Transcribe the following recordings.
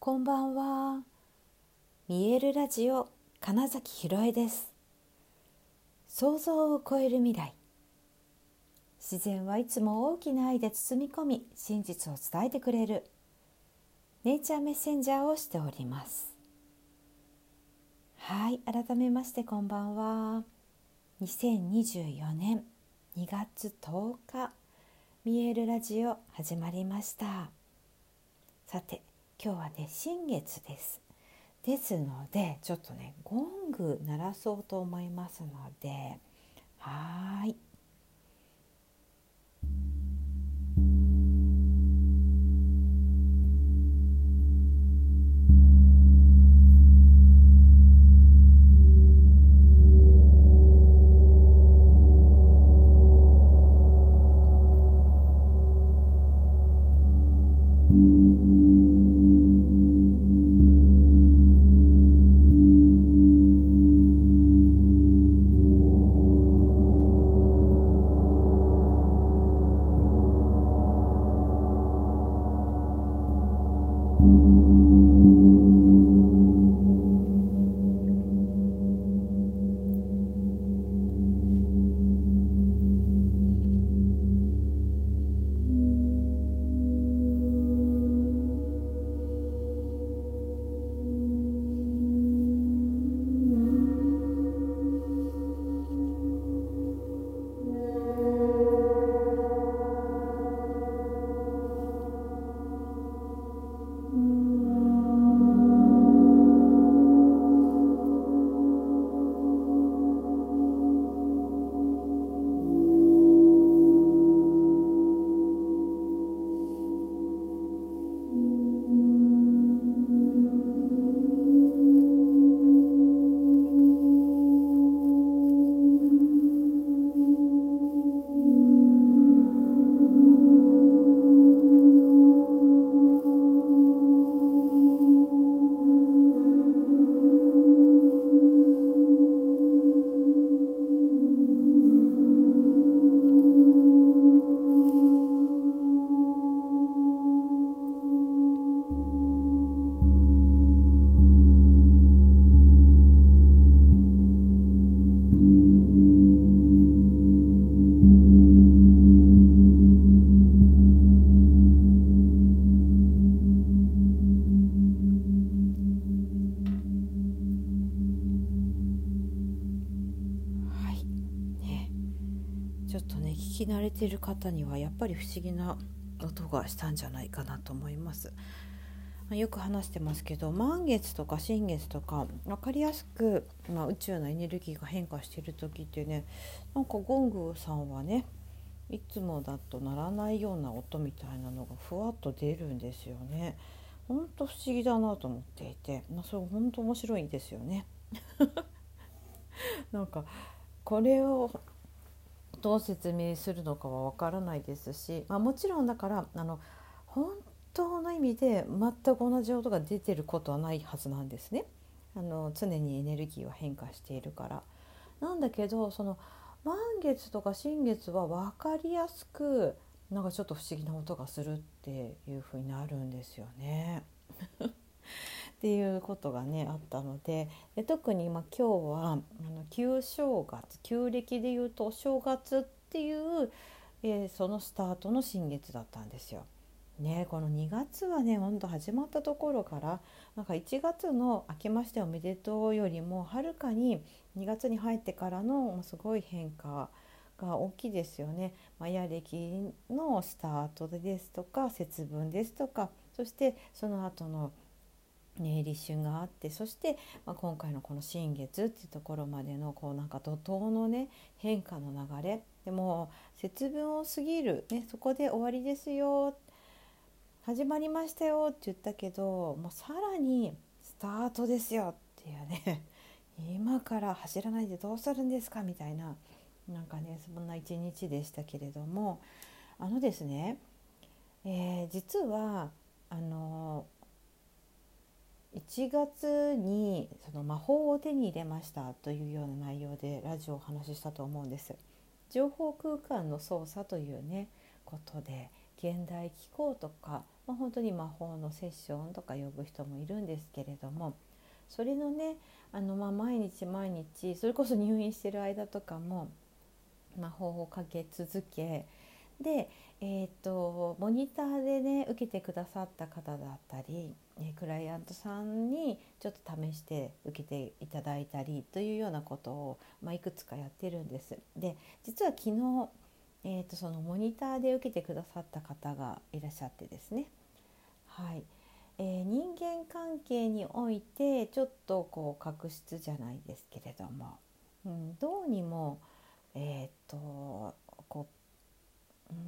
こんばんは。見えるラジオ金崎ひろえです。想像を超える未来。自然はいつも大きな愛で包み込み、真実を伝えてくれる。ネイチャーメッセンジャーをしております。はい、改めましてこんばんは。2024年2月10日、見えるラジオ始まりました。さて今日はね新月です。ですのでちょっとねゴング鳴らそうと思いますのではい。聞き慣れてる方にはやっぱり不思議な音がしたんじゃないかなと思います。よく話してますけど満月とか新月とか分かりやすく、まあ、宇宙のエネルギーが変化してる時ってねなんかゴングさんはねいつもだと鳴らないような音みたいなのがふわっと出るんですよね。ほんと不思議だなと思っていて、まあ、それ本当面白いですよね。なんかこれをどう説明するのかはわからないですし、まあ、もちろんだからあの本当の意味で全く同じ音が出てることはないはずなんですね。あの常にエネルギーは変化しているから。なんだけどその満月とか新月は分かりやすくなんかちょっと不思議な音がするっていう風になるんですよね。っていうことがねあったのでで特に今今日はあの旧正月旧暦でいうとお正月っていう、えー、そのスタートの新月だったんですよ。ね、この2月はねほんと始まったところからなんか1月の「明けましておめでとう」よりもはるかに2月に入ってからのすごい変化が大きいですよね。マヤ暦のスタートですとか節分ですとかそしてその後のね、立春があってそして、まあ、今回のこの新月っていうところまでのこうなんか怒涛のね変化の流れ。でも節分を過ぎる、ね、そこで終わりですよ始まりましたよって言ったけどもうさらにスタートですよっていうね 今から走らないでどうするんですかみたいななんかねそんな一日でしたけれども。あのですね、えー、実はあの1月にその魔法を手に入れましたというような内容でラジオをお話ししたと思うんです。情報空間の操作というねことで現代気候とかまあ、本当に魔法のセッションとか呼ぶ人もいるんですけれどもそれのねあの、まあ、毎日毎日それこそ入院してる間とかも魔法をかけ続けで、えーと、モニターでね受けてくださった方だったり、えクライアントさんにちょっと試して受けていただいたりというようなことを、まあ、いくつかやってるんです。で実は昨日、えーと、そのモニターで受けてくださった方がいらっしゃってですね、はいえー、人間関係においてちょっとこう確執じゃないですけれども、うん、どうにも、えーと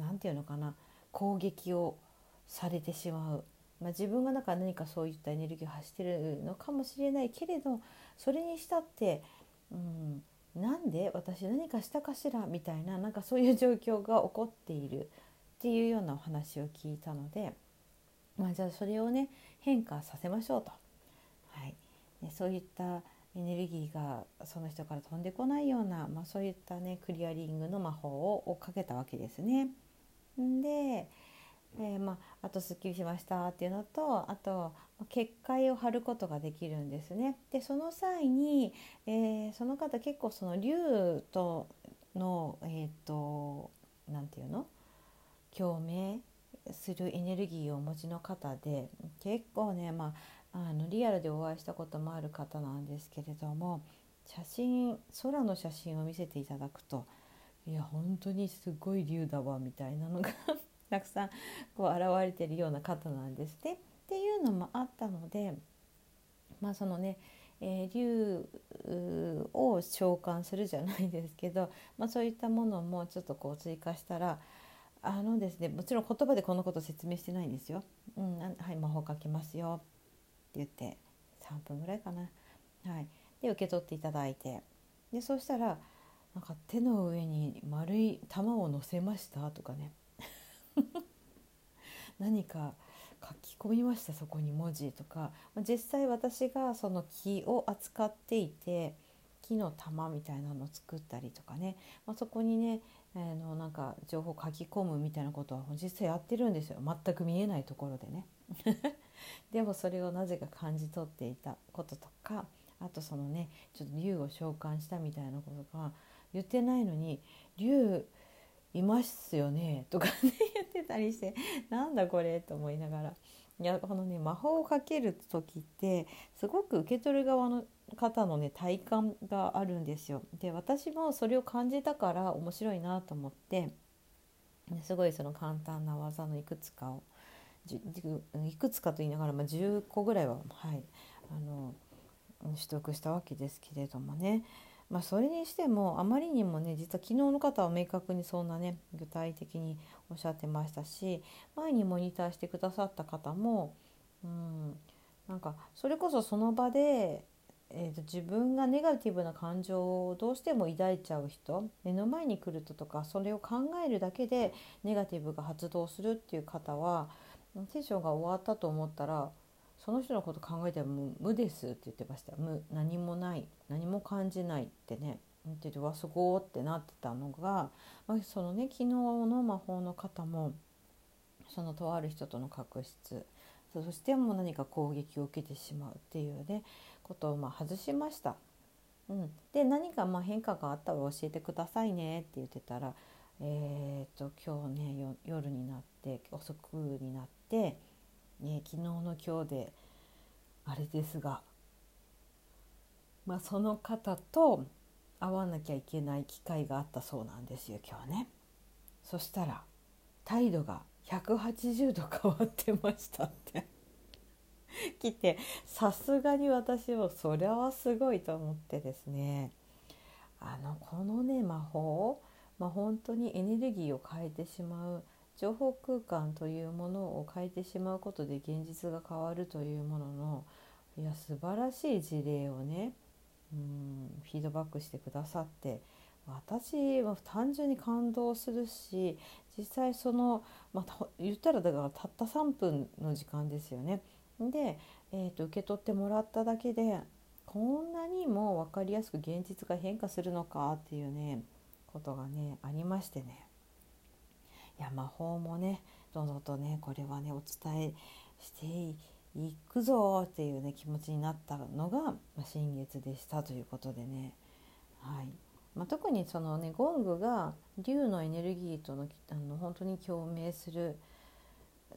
何て言うのかな攻撃をされてしまう、まあ、自分がだか何かそういったエネルギーを発してるのかもしれないけれどそれにしたって、うん、なんで私何かしたかしら？みたいななんかそういう状況が起こっている。っていうようなお話を聞いたので、まあ、じゃあそれをね変化させましょうと。はい、そういったエネルギーがその人から飛んでこないような、まあ、そういったねクリアリングの魔法をかけたわけですね。で、えー、まあ、あとすっきりしましたっていうのとあと結界を貼ることができるんですね。でその際に、えー、その方結構その竜とのえっ、ー、と何て言うの？共鳴するエネルギーをお持ちの方で結構ねまああのリアルでお会いしたこともある方なんですけれども写真空の写真を見せていただくといや本当にすごい竜だわみたいなのが たくさんこう現れてるような方なんですね。っていうのもあったのでまあそのね、えー、竜を召喚するじゃないですけど、まあ、そういったものもちょっとこう追加したらあのですねもちろん言葉でこのこと説明してないんですよ。うん、はい魔法かけますよ言って3分ぐらいかな。はい、で受け取っていただいて。でそうしたらなんか手の上に丸い玉を乗せましたとかね。何か書き込みましたそこに文字とか。実際私がその木を扱っていて木の玉みたいなのを作ったりとかね、まあ、そこにね、えー、のなんか情報書き込むみたいなことは実際やってるんですよ全く見えないところでね。でもそれをなぜか感じ取っていたこととかあとそのねちょっと竜を召喚したみたいなことが言ってないのに「竜いますよね」とかね 言ってたりしてなんだこれと思いながら。いやこのね魔法をかける時ってすごく受け取る側の方のね体感があるんですよ。で私もそれを感じたから面白いなと思ってすごいその簡単な技のいくつかをいくつかと言いながら、まあ、10個ぐらいは、はい、あの取得したわけですけれどもね、まあ、それにしてもあまりにもね実は昨日の方は明確にそんなね具体的におっしゃってましたし前にモニターしてくださった方も、うん、なんかそれこそその場でえーと、自分がネガティブな感情をどうしても抱いちゃう人目の前に来るととかそれを考えるだけでネガティブが発動するっていう方はセッションが終わったと思ったらその人のこと考えても無ですって言ってました。無何もない。何も感じないってね。言っててわすごーってなってたのが、まあ、そのね昨日の魔法の方もそのとある人との確執そしてもう何か攻撃を受けてしまうっていうねことをま外しました。うん、で何かま変化があったら教えてくださいねって言ってたら、えーと、今日ね夜になって遅くになって、ね、昨日の今日であれですが、まあ、その方と会わなきゃいけない機会があったそうなんですよ今日ね。そしたら態度が180度変わってましたって。来てさすがに私もそれはすごいと思ってですね。あのこのね魔法、まあ、本当にエネルギーを変えてしまう情報空間というものを変えてしまうことで現実が変わるというもののいや素晴らしい事例をねうんフィードバックしてくださって私は単純に感動するし実際その、まあ、言ったらだからたった3分の時間ですよね。で、えーと、受け取ってもらっただけでこんなにも分かりやすく現実が変化するのかっていうねことがねありましてね魔法もねどんどんとねこれはねお伝えしていくぞっていうね気持ちになったのが、ま、新月でしたということでね、はいまあ、特にそのねゴングが竜のエネルギーとのあの本当に共鳴する、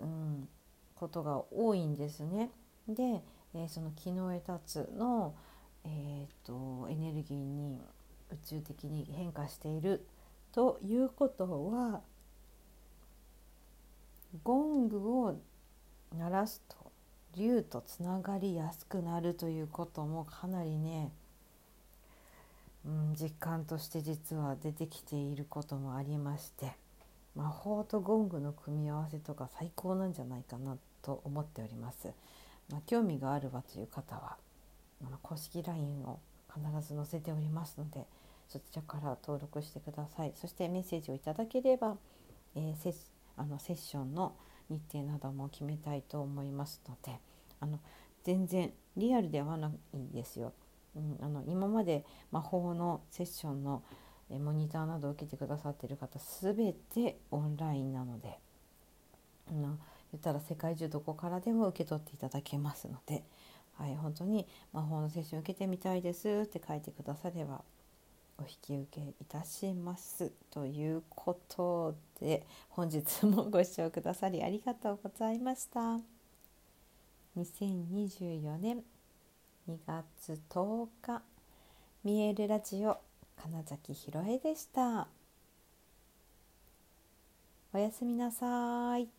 うん、ことが多いんですね。で、えー、その木の枝つの、えーと、エネルギーに宇宙的に変化しているということはゴングを鳴らすと竜とつながりやすくなるということもかなりね、うん、実感として実は出てきていることもありまして魔法とゴングの組み合わせとか最高なんじゃないかなと思っております。まあ、興味があるわという方はあ公式 LINE を必ず載せておりますのでそちらから登録してくださいそしてメッセージをいただければ、えー、あのセッションの日程なども決めたいと思いますのであの全然リアルではないんですよ。うん、あの今まで魔法のセッションのモニターなどを受けてくださっている方全てオンラインなので、うん、言ったら世界中どこからでも受け取っていただけますので、はい、本当に魔法のセッションを受けてみたいですって書いてくださればお引き受けいたしますということで本日もご視聴くださりありがとうございました。2024年2月10日見えるラジオ金崎ひろえでした。おやすみなさい。